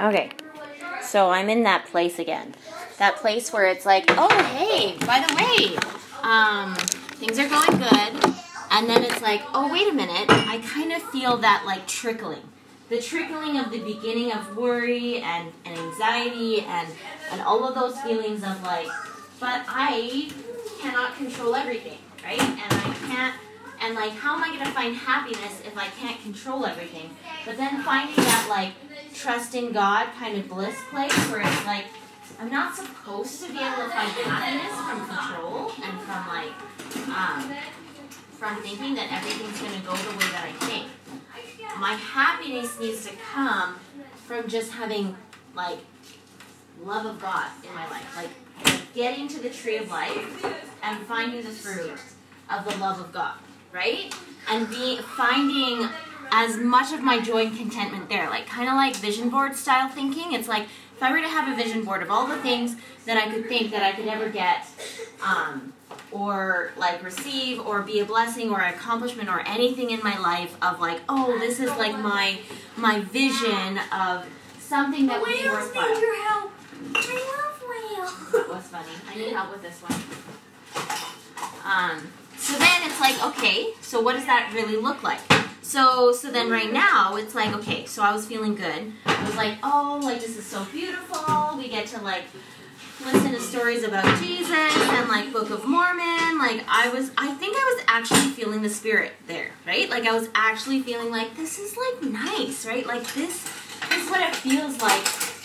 Okay. So I'm in that place again. That place where it's like, oh, hey, by the way, um, things are going good. And then it's like, oh, wait a minute. I kind of feel that like trickling. The trickling of the beginning of worry and, and anxiety and, and all of those feelings of like, but I cannot control everything, right? And I can't and like how am i going to find happiness if i can't control everything? But then finding that like trust in god kind of bliss place where it's like i'm not supposed to be able to find happiness from control and from like um, from thinking that everything's going to go the way that i think. My happiness needs to come from just having like love of god in my life. Like getting to the tree of life and finding the fruit of the love of god right? And be finding as much of my joy and contentment there, like kind of like vision board style thinking. It's like if I were to have a vision board of all the things that I could think that I could ever get, um, or like receive, or be a blessing, or an accomplishment, or anything in my life of like, oh, this is like my my vision of something that would be worthwhile. need your help. I love whale. That was funny. I need help with this one. Um, so then it's like, okay, so what does that really look like? So so then right now it's like, okay, so I was feeling good. I was like, oh, like this is so beautiful. We get to like listen to stories about Jesus and like Book of Mormon. Like I was I think I was actually feeling the spirit there, right? Like I was actually feeling like this is like nice, right? Like this, is what it feels like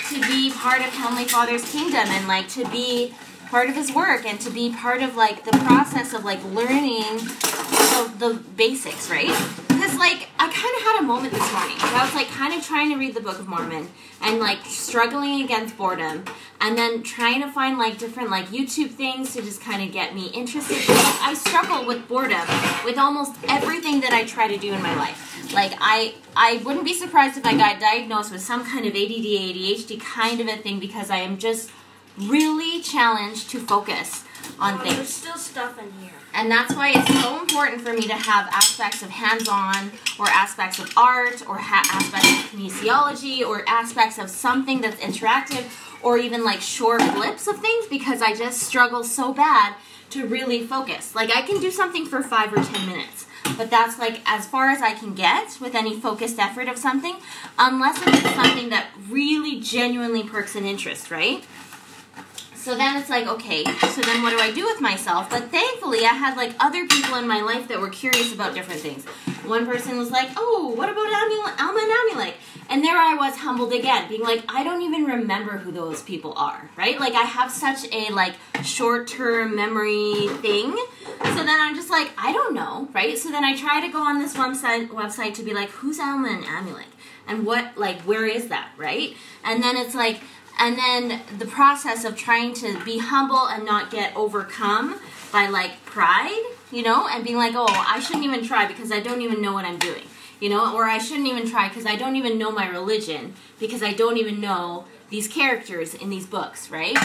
to be part of Heavenly Father's kingdom and like to be part of his work and to be part of like the process of like learning the, the basics, right? Because like I kind of had a moment this morning. I was like kind of trying to read the Book of Mormon and like struggling against boredom, and then trying to find like different like YouTube things to just kind of get me interested. I struggle with boredom with almost everything that I try to do in my life. Like I I wouldn't be surprised if I got diagnosed with some kind of ADD ADHD kind of a thing because I am just really challenged to focus on Oh, things. There's still stuff in here. And that's why it's so important for me to have aspects of hands on, or aspects of art, or ha- aspects of kinesiology, or aspects of something that's interactive, or even like short blips of things because I just struggle so bad to really focus. Like, I can do something for five or ten minutes. But that's like as far as I can get with any focused effort of something, unless it's something that really genuinely perks an interest, right? So then it's like, okay, so then what do I do with myself? But thankfully, I had like other people in my life that were curious about different things. One person was like, oh, what about Alma and Amulek? And there I was humbled again, being like, I don't even remember who those people are, right? Like I have such a like short-term memory thing. So then I'm just like, I don't know, right? So then I try to go on this website website to be like, who's Alma and Amulek? And what like where is that, right? And then it's like and then the process of trying to be humble and not get overcome by like pride, you know, and being like, oh, I shouldn't even try because I don't even know what I'm doing, you know, or I shouldn't even try because I don't even know my religion because I don't even know these characters in these books, right?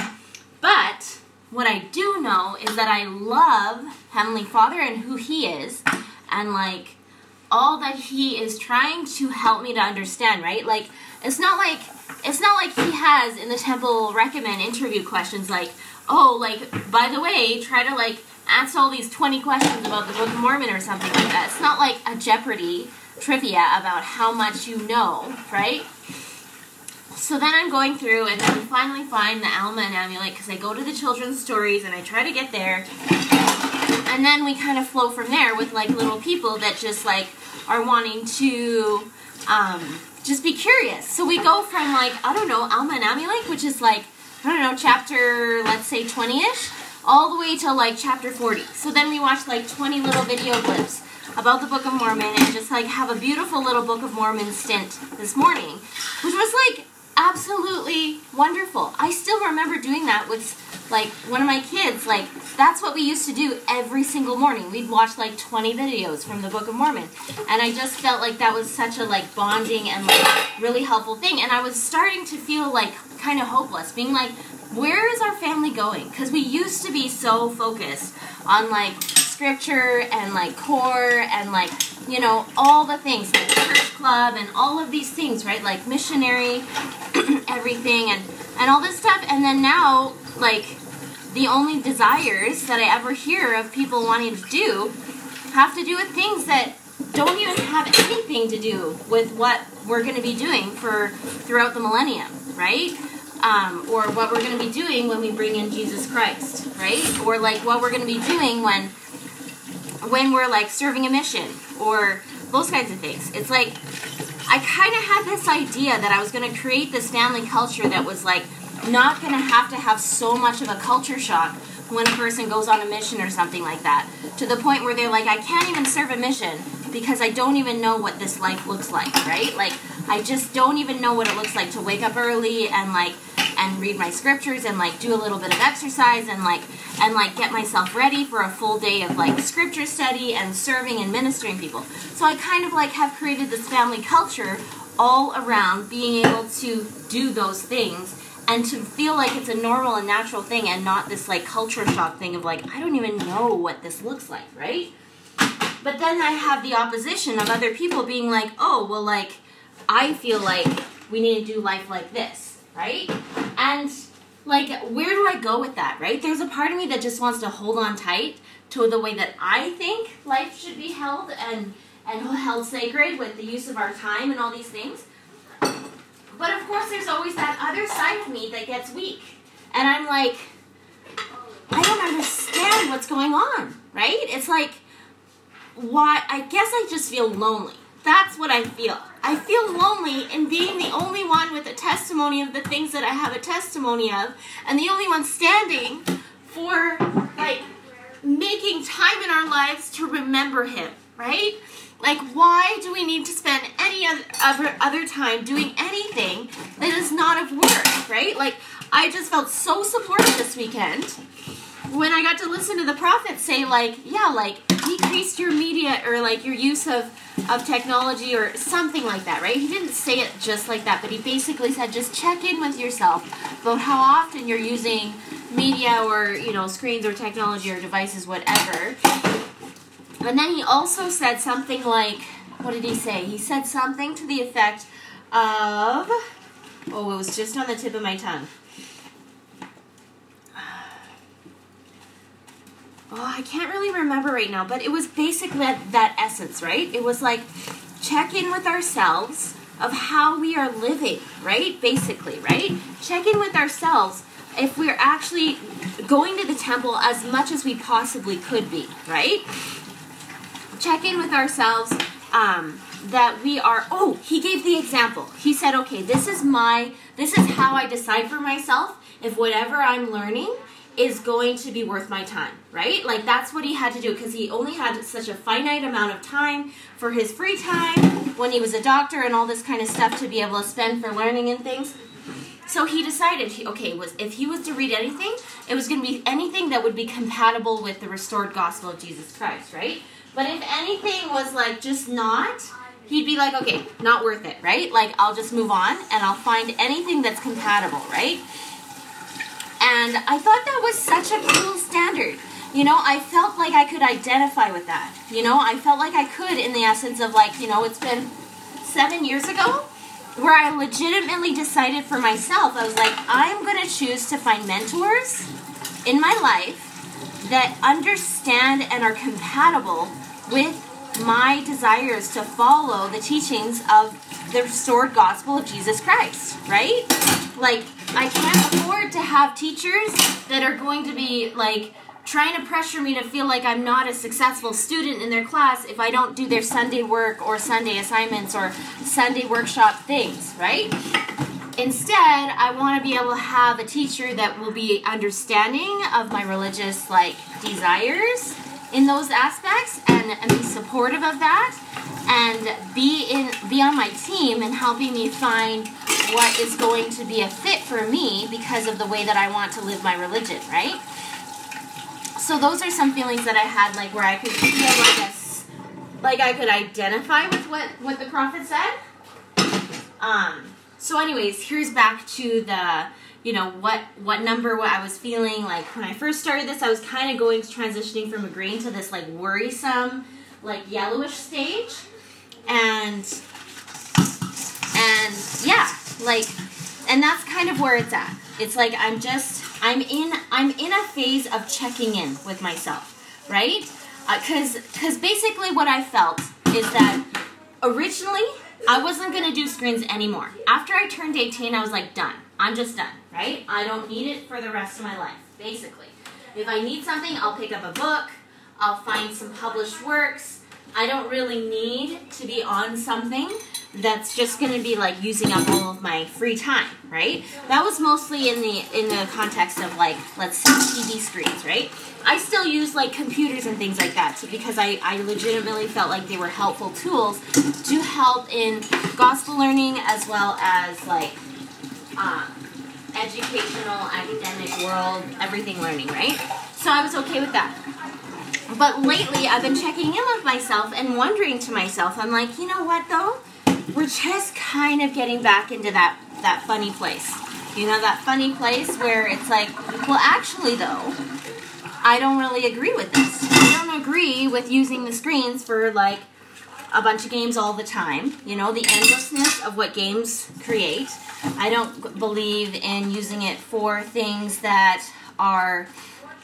But what I do know is that I love Heavenly Father and who He is, and like all that He is trying to help me to understand, right? Like, it's not like it's not like he has in the temple recommend interview questions like oh like by the way try to like answer all these 20 questions about the book of mormon or something like that. It's not like a jeopardy trivia about how much you know right? So then i'm going through and then we finally find the alma and Amulek because i go to the children's stories and i try to get there. And then we kind of flow from there with like little people that just like are wanting to um, just be curious. So we go from like I don't know Alma and Amulek, which is like I don't know chapter let's say twenty ish, all the way to like chapter forty. So then we watch like twenty little video clips about the Book of Mormon and just like have a beautiful little Book of Mormon stint this morning, which was like absolutely wonderful. I still remember doing that with like one of my kids. Like that's what we used to do every single morning. We'd watch like 20 videos from the Book of Mormon, and I just felt like that was such a like bonding and like really helpful thing. And I was starting to feel like kind of hopeless, being like, where is our family going? Because we used to be so focused on like scripture and like core and like you know all the things like church club and all of these things right? Like missionary everything and and all this stuff. And then now like the only desires that i ever hear of people wanting to do have to do with things that don't even have anything to do with what we're going to be doing for throughout the millennium right? Um, or what we're going to be doing when we bring in Jesus Christ, right? Or like what we're going to be doing when when we're like serving a mission or those kinds of things. It's like I kind of had this idea that I was going to create this family culture that was like not going to have to have so much of a culture shock when a person goes on a mission or something like that to the point where they're like I can't even serve a mission because I don't even know what this life looks like, right? Like I just don't even know what it looks like to wake up early and like and read my scriptures and like do a little bit of exercise and like and like get myself ready for a full day of like scripture study and serving and ministering people. So I kind of like have created this family culture all around being able to do those things and to feel like it's a normal and natural thing and not this like culture shock thing of like I don't even know what this looks like, right? But then I have the opposition of other people being like, "Oh, well like I feel like we need to do life like this." right? And like, where do I go with that, right? There's a part of me that just wants to hold on tight to the way that I think life should be held and and held sacred with the use of our time and all these things. But of course, there's always that other side of me that gets weak, and I'm like, I don't understand what's going on, right? It's like, why? I guess I just feel lonely. That's what I feel. I feel lonely in being the only one with a testimony of the things that I have a testimony of, and the only one standing for like making time in our lives to remember Him, right? Like, why do we need to spend any other other time doing anything that is not of work, right? Like, I just felt so supported this weekend when I got to listen to the prophet say, like, yeah, like decrease your media or like your use of of technology or something like that, right? He didn't say it just like that, but he basically said just check in with yourself about how often you're using media or, you know, screens or technology or devices, whatever. And then he also said something like, what did he say? He said something to the effect of, oh, it was just on the tip of my tongue. Oh, I can't really remember right now, but it was basically that, that essence, right? It was like check in with ourselves of how we are living, right? Basically, right? Check in with ourselves if we're actually going to the temple as much as we possibly could be, right? Check in with ourselves um, that we are. Oh, he gave the example. He said, okay, this is my, this is how I decide for myself if whatever I'm learning is going to be worth my time, right? Like that's what he had to do because he only had such a finite amount of time for his free time when he was a doctor and all this kind of stuff to be able to spend for learning and things. So he decided, he, okay, was if he was to read anything, it was going to be anything that would be compatible with the restored gospel of Jesus Christ, right? But if anything was like just not, he'd be like, okay, not worth it, right? Like I'll just move on and I'll find anything that's compatible, right? And I thought that was such a cool standard. You know, I felt like I could identify with that. You know, I felt like I could in the essence of like, you know, it's been seven years ago where I legitimately decided for myself, I was like, I'm going to choose to find mentors in my life that understand and are compatible with my desires to follow the teachings of the restored gospel of Jesus Christ, right? Like, I can't afford to have teachers that are going to be like trying to pressure me to feel like I'm not a successful student in their class if I don't do their Sunday work or Sunday assignments or Sunday workshop things, right? Instead, I want to be able to have a teacher that will be understanding of my religious like desires in those aspects and, and be supportive of that and be in be on my team and helping me find what is going to be a fit for me because of the way that I want to live my religion, right? So those are some feelings that I had like where I could feel like a, like I could identify with what what the prophet said. Um so anyways, here's back to the you know what what number what I was feeling like when I first started this I was kind of going transitioning from a green to this like worrisome like yellowish stage and and yeah like and that's kind of where it's at it's like I'm just I'm in I'm in a phase of checking in with myself right because uh, because basically what I felt is that originally I wasn't gonna do screens anymore after I turned 18 I was like done I'm just done, right? I don't need it for the rest of my life, basically. If I need something, I'll pick up a book, I'll find some published works. I don't really need to be on something that's just going to be like using up all of my free time, right? That was mostly in the in the context of like let's say TV screens, right? I still use like computers and things like that because I, I legitimately felt like they were helpful tools to help in gospel learning as well as like um, educational, academic world, everything learning, right? So I was okay with that. But lately, I've been checking in with myself and wondering to myself, I'm like, you know what though? We're just kind of getting back into that that funny place. You know, that funny place where it's like, well, actually though, I don't really agree with this. I don't agree with using the screens for like a bunch of games all the time. You know, the endlessness of what games create. I don't believe in using it for things that are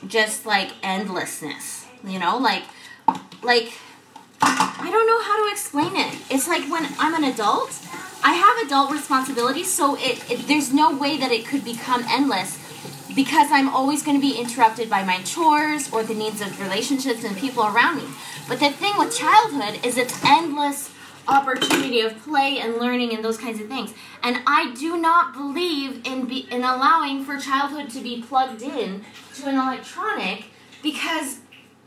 just like endlessness. You know, like like I don't know how to explain it. It's like when I'm an adult, I have adult responsibilities, so it, it there's no way that it could become endless because I'm always going to be interrupted by my chores or the needs of relationships and people around me. But the thing with childhood is it's endless opportunity of play and learning and those kinds of things. And I do not believe in be, in allowing for childhood to be plugged in to an electronic because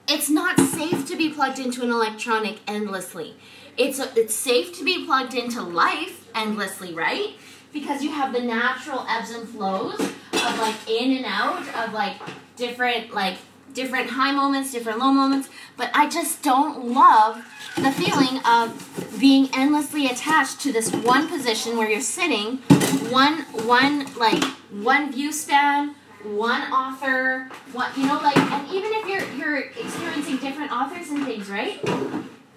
it's not safe to be plugged into an electronic endlessly. It's it's safe to be plugged into life endlessly, right? Because you have the natural ebbs and flows of like in and out of like different like different high moments, different low moments, but I just don't love the feeling of being endlessly attached to this one position where you're sitting, one one like one view span, one author, one you know like and even if you're you're experiencing different authors and things, right?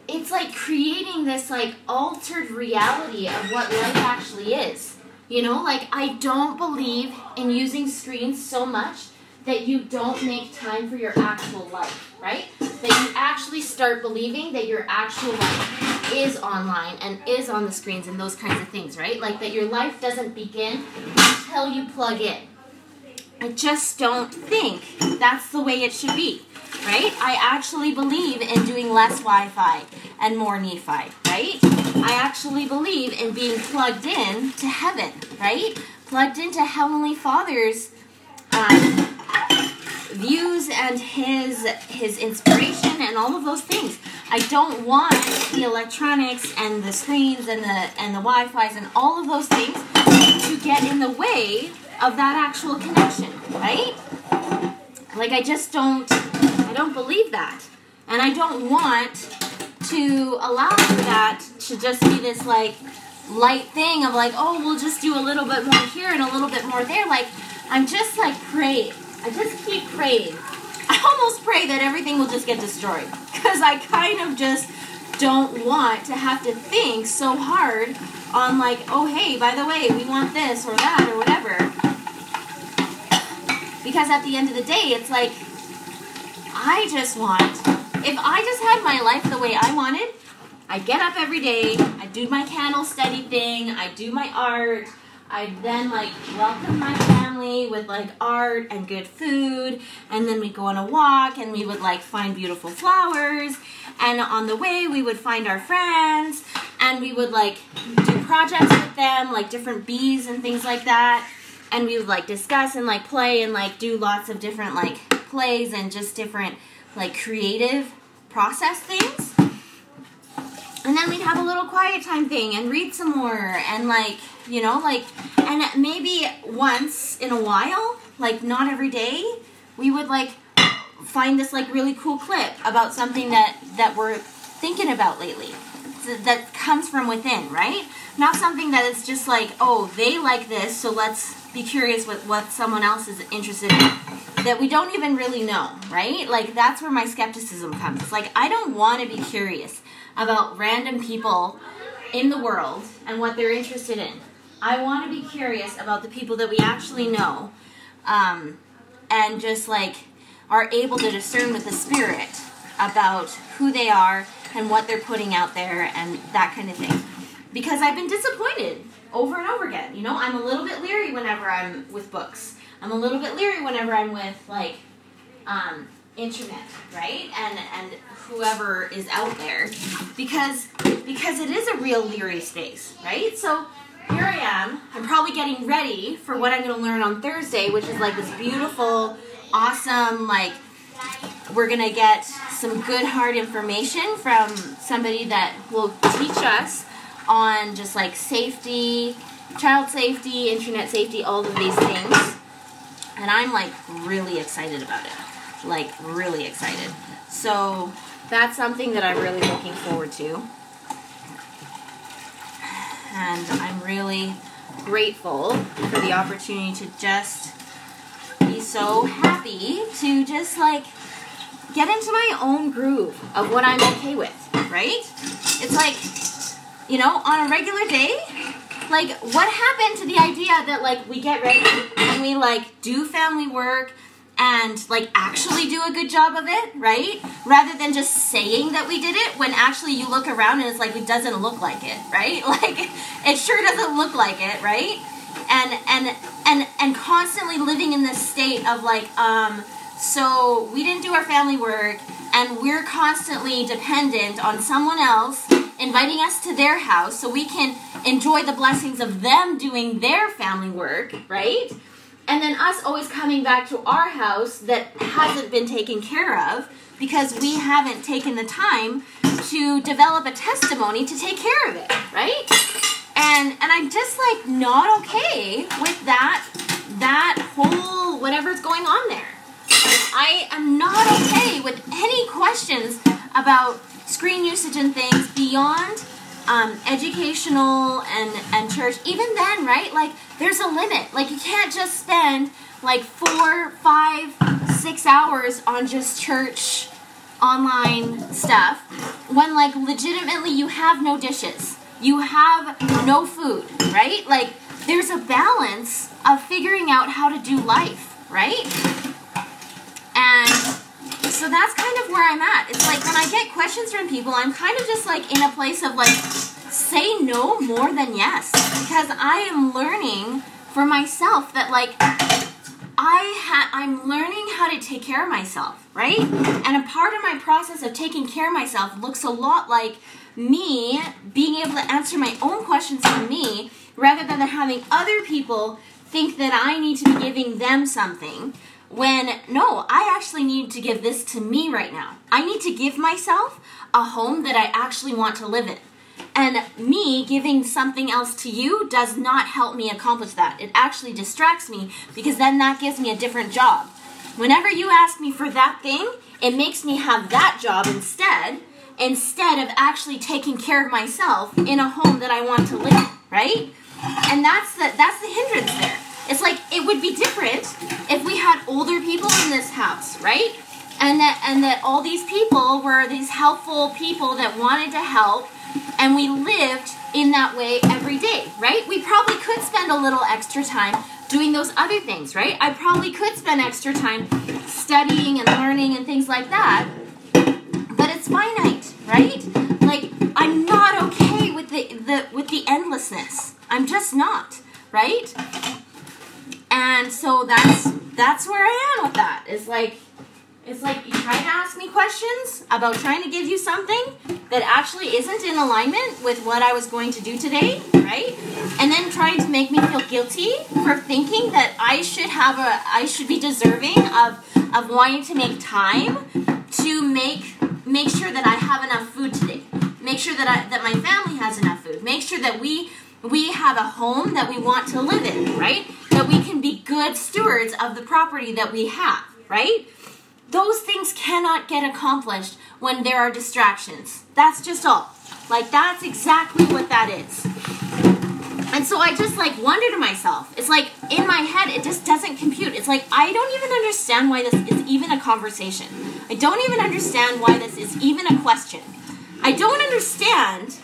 It's like creating this like altered reality of what life actually is. You know, like I don't believe in using screens so much that you don't make time for your actual life, right? That you actually start believing that your actual life is online and is on the screens and those kinds of things, right? Like that your life doesn't begin until you plug in. I just don't think that's the way it should be, right? I actually believe in doing less Wi Fi and more Nephi, right? I actually believe in being plugged in to heaven, right? Plugged into Heavenly Father's um, views and his his inspiration and all of those things. I don't want the electronics and the screens and the and the Wi-Fi's and all of those things to get in the way of that actual connection, right? Like I just don't I don't believe that. And I don't want to allow that to just be this like light thing of like, oh, we'll just do a little bit more here and a little bit more there. Like I'm just like praying I just keep praying. I almost pray that everything will just get destroyed because I kind of just don't want to have to think so hard on like, oh hey, by the way, we want this or that or whatever. Because at the end of the day, it's like I just want if I just had my life the way I wanted, I get up every day, I do my candle study thing, I do my art, I then like welcome my family with like art and good food, and then we'd go on a walk and we would like find beautiful flowers, and on the way we would find our friends and we would like do projects with them, like different bees and things like that, and we would like discuss and like play and like do lots of different like plays and just different like creative process things. And then we'd have a little quiet time thing and read some more and like you know like and maybe once in a while like not every day we would like find this like really cool clip about something that that we're thinking about lately that comes from within, right? Not something that it's just like, oh, they like this, so let's be curious with what someone else is interested in that we don't even really know, right? Like that's where my skepticism comes. It's like I don't want to be curious about random people in the world and what they're interested in. I want to be curious about the people that we actually know, um, and just like are able to discern with the spirit about who they are and what they're putting out there and that kind of thing. Because I've been disappointed over and over again. You know, I'm a little bit leery whenever I'm with books. I'm a little bit leery whenever I'm with like um, internet, right? And and whoever is out there, because because it is a real leery space, right? So here I am. I'm probably getting ready for what I'm going to learn on Thursday, which is like this beautiful, awesome, like we're going to get some good hard information from somebody that will teach us on just like safety, child safety, internet safety, all of these things. And I'm like really excited about it. Like really excited. So that's something that I'm really looking forward to. And I'm really grateful for the opportunity to just be so happy to just like get into my own groove of what I'm okay with, right? It's like, you know, on a regular day, like what happened to the idea that like we get ready and we like do family work and like actually do a good job of it, right? Rather than just saying that we did it when actually you look around and it's like it doesn't look like it, right? Like it sure doesn't look like it, right? And and and and constantly living in this state of like um so we didn't do our family work and we're constantly dependent on someone else inviting us to their house so we can enjoy the blessings of them doing their family work, right? And then us always coming back to our house that hasn't been taken care of because we haven't taken the time to develop a testimony to take care of it, right? And and I'm just like not okay with that that whole whatever's going on there. I am not okay with any questions about screen usage and things beyond um, educational and, and church. Even then, right? Like, there's a limit. Like, you can't just spend like four, five, six hours on just church online stuff when, like, legitimately you have no dishes. You have no food, right? Like, there's a balance of figuring out how to do life, right? And so that's kind of where I'm at. It's like when I get questions from people, I'm kind of just like in a place of like, say no more than yes. Because I am learning for myself that like, I ha- I'm learning how to take care of myself, right? And a part of my process of taking care of myself looks a lot like me being able to answer my own questions for me rather than having other people think that I need to be giving them something when no, I actually need to give this to me right now. I need to give myself a home that I actually want to live in. And me giving something else to you does not help me accomplish that. It actually distracts me because then that gives me a different job. Whenever you ask me for that thing, it makes me have that job instead, instead of actually taking care of myself in a home that I want to live, in, right? And that's the that's the hindrance there. It's like it would be different if we had older people in this house, right? And that and that all these people were these helpful people that wanted to help and we lived in that way every day, right? We probably could spend a little extra time doing those other things, right? I probably could spend extra time studying and learning and things like that. But it's finite, right? Like I'm not okay with the, the with the endlessness. I'm just not, right? And so that's that's where I am with that. It's like it's like you try to ask me questions about trying to give you something that actually isn't in alignment with what I was going to do today, right? And then trying to make me feel guilty for thinking that I should have a I should be deserving of of wanting to make time to make make sure that I have enough food today. Make sure that I that my family has enough food. Make sure that we we have a home that we want to live in, right? That we be good stewards of the property that we have, right? Those things cannot get accomplished when there are distractions. That's just all. Like that's exactly what that is. And so I just like wonder to myself, it's like in my head, it just doesn't compute. It's like I don't even understand why this is even a conversation. I don't even understand why this is even a question. I don't understand.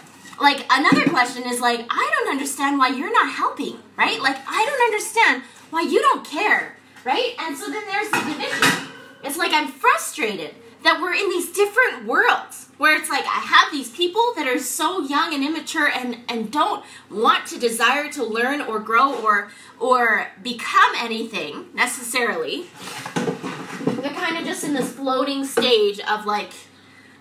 Like another question is like, I don't understand why you're not helping, right? Like I don't understand why you don't care, right? And so then there's the division. It's like I'm frustrated that we're in these different worlds where it's like I have these people that are so young and immature and and don't want to desire to learn or grow or or become anything necessarily. They're kind of just in this floating stage of like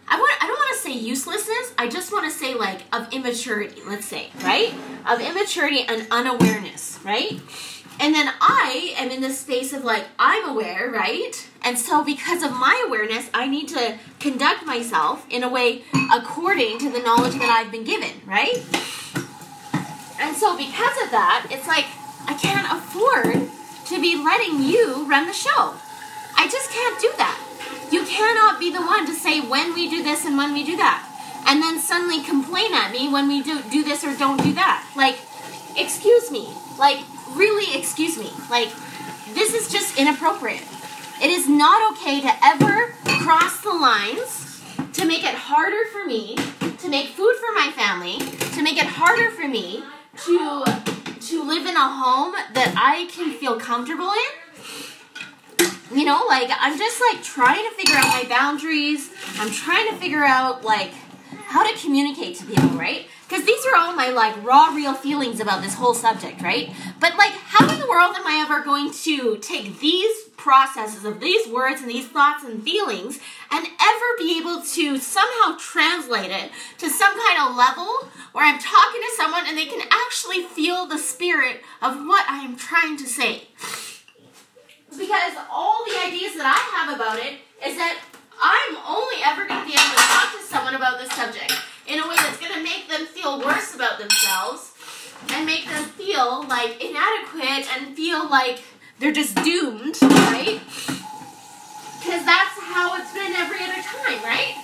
I want I don't want to say uselessness. I just want to say like of immaturity, let's say, right? Of immaturity and unawareness, right? And then I am in this space of like, I'm aware, right? And so, because of my awareness, I need to conduct myself in a way according to the knowledge that I've been given, right? And so, because of that, it's like I can't afford to be letting you run the show. I just can't do that. You cannot be the one to say when we do this and when we do that. And then suddenly complain at me when we do, do this or don't do that. Like, excuse me. Like, really, excuse me. Like, this is just inappropriate. It is not okay to ever cross the lines to make it harder for me to make food for my family, to make it harder for me to to live in a home that I can feel comfortable in. You know, like I'm just like trying to figure out my boundaries. I'm trying to figure out like how to communicate to people, right? Because these are all my like raw, real feelings about this whole subject, right? But like, how in the world am I ever going to take these processes of these words and these thoughts and feelings and ever be able to somehow translate it to some kind of level where I'm talking to someone and they can actually feel the spirit of what I am trying to say? Because all the ideas that I have about it is that I'm only ever going to be able to talk to someone about this subject in a way that's going to make them feel worse about themselves and make them feel like inadequate and feel like they're just doomed, right? Because that's how it's been every other time, right?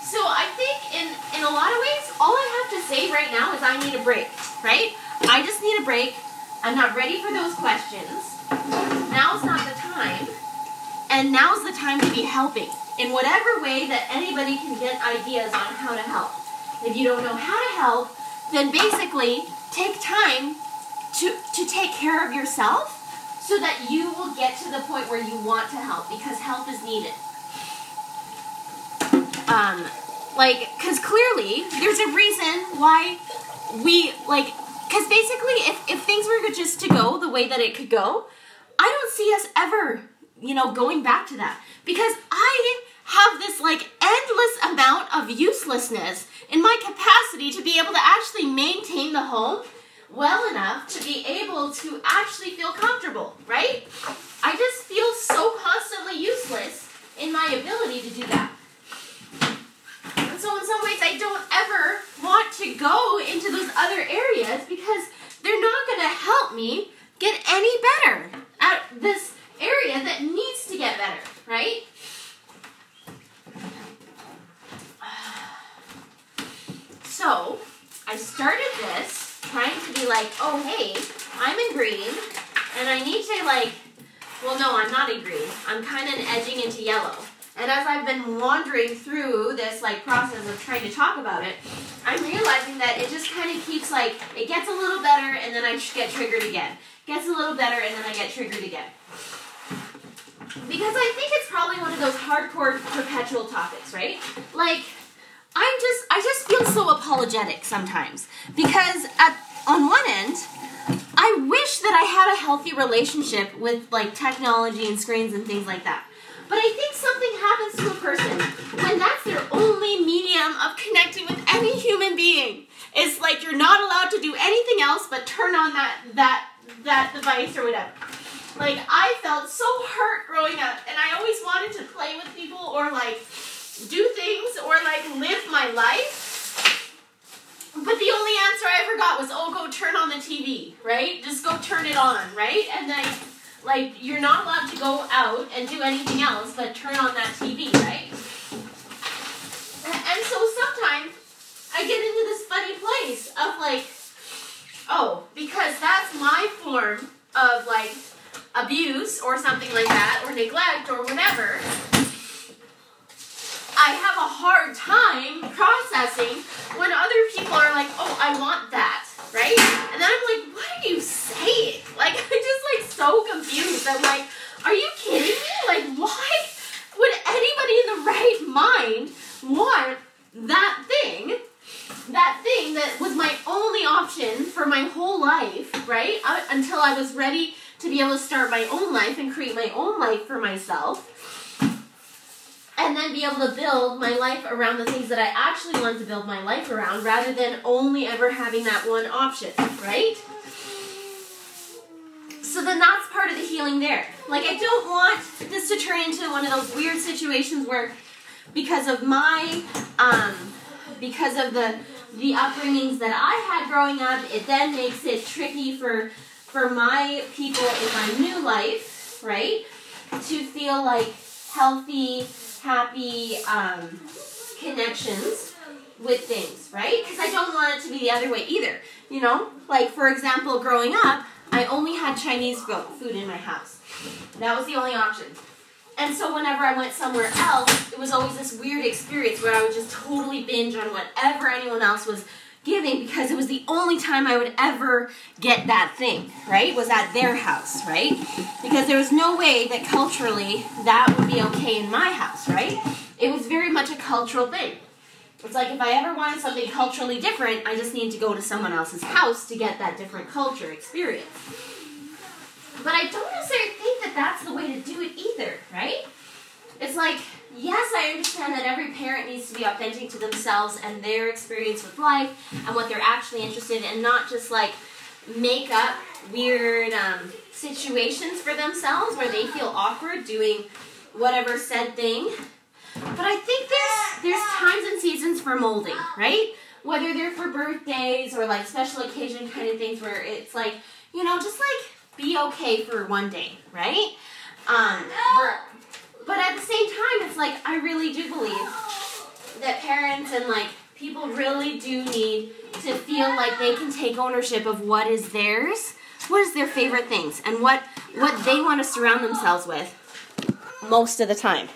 So I think in, in a lot of ways, all I have to say right now is I need a break, right? I just need a break. I'm not ready for those questions. Now's not the time. And now's the time to be helping in whatever way that anybody can get ideas on how to help. If you don't know how to help, then basically take time to, to take care of yourself so that you will get to the point where you want to help because help is needed. Um, like, because clearly there's a reason why we, like, because basically if, if things were just to go the way that it could go, I don't see us ever, you know, going back to that. Because I have this like endless amount of uselessness in my capacity to be able to actually maintain the home well enough to be able to actually feel comfortable, right? I just feel so constantly useless in my ability to do that. And so, in some ways, I don't ever want to go into those other areas because they're not going to help me get any better at this area that needs to get better, right? So, I started this trying to be like, oh, hey, I'm in green, and I need to, like, well, no, I'm not in green. I'm kind of edging into yellow. And as I've been wandering through this, like, process of trying to talk about it, I'm realizing that it just kind of keeps, like, it gets a little better, and then I get triggered again. Gets a little better, and then I get triggered again. Because I think it's probably one of those hardcore perpetual topics, right? Like, I'm just I just feel so apologetic sometimes because at on one end I wish that I had a healthy relationship with like technology and screens and things like that. But I think something happens to a person when that's their only medium of connecting with any human being. It's like you're not allowed to do anything else but turn on that that that device or whatever. Like I felt so hurt growing up and I always wanted to play with people or like do things or like live my life. But the only answer I ever got was, oh, go turn on the TV, right? Just go turn it on, right? And then, like, you're not allowed to go out and do anything else but turn on that TV, right? And so sometimes I get into this funny place of like, oh, because that's my form of like abuse or something like that, or neglect or whatever. I have a hard time processing when other people are like, oh, I want that, right? And then I'm like, what are you saying? Like, I'm just like so confused. I'm like, are you kidding me? Like, why would anybody in the right mind want that thing? That thing that was my only option for my whole life, right? Uh, until I was ready to be able to start my own life and create my own life for myself and then be able to build my life around the things that I actually want to build my life around rather than only ever having that one option, right? So then that's part of the healing there. Like, I don't want this to turn into one of those weird situations where, because of my, um, because of the the upbringings that I had growing up, it then makes it tricky for for my people in my new life, right, to feel like healthy happy um, connections with things, right? Because I don't want it to be the other way either. You know, like for example, growing up, I only had Chinese food in my house. That was the only option. And so whenever I went somewhere else, it was always this weird experience where I would just totally binge on whatever anyone else was giving because it was the only time I would ever get that thing, right? Was at their house, right? Because there was no way that culturally that would be okay in my house, right? It was very much a cultural thing. It's like if I ever wanted something culturally different, I just need to go to someone else's house to get that different culture experience. But I don't necessarily think that that's the way to do it either? It's like yes, I understand that every parent needs to be authentic to themselves and their experience with life and what they're actually interested in, and not just like make up weird um, situations for themselves where they feel awkward doing whatever said thing. But I think there's there's times and seasons for molding, right? Whether they're for birthdays or like special occasion kind of things where it's like, you know, just like be okay for one day, right? Um, but at the same time, it's like I really do believe that parents and like people really do need to feel like they can take ownership of what is theirs, what is their favorite things, and what what they want to surround themselves with most of the time.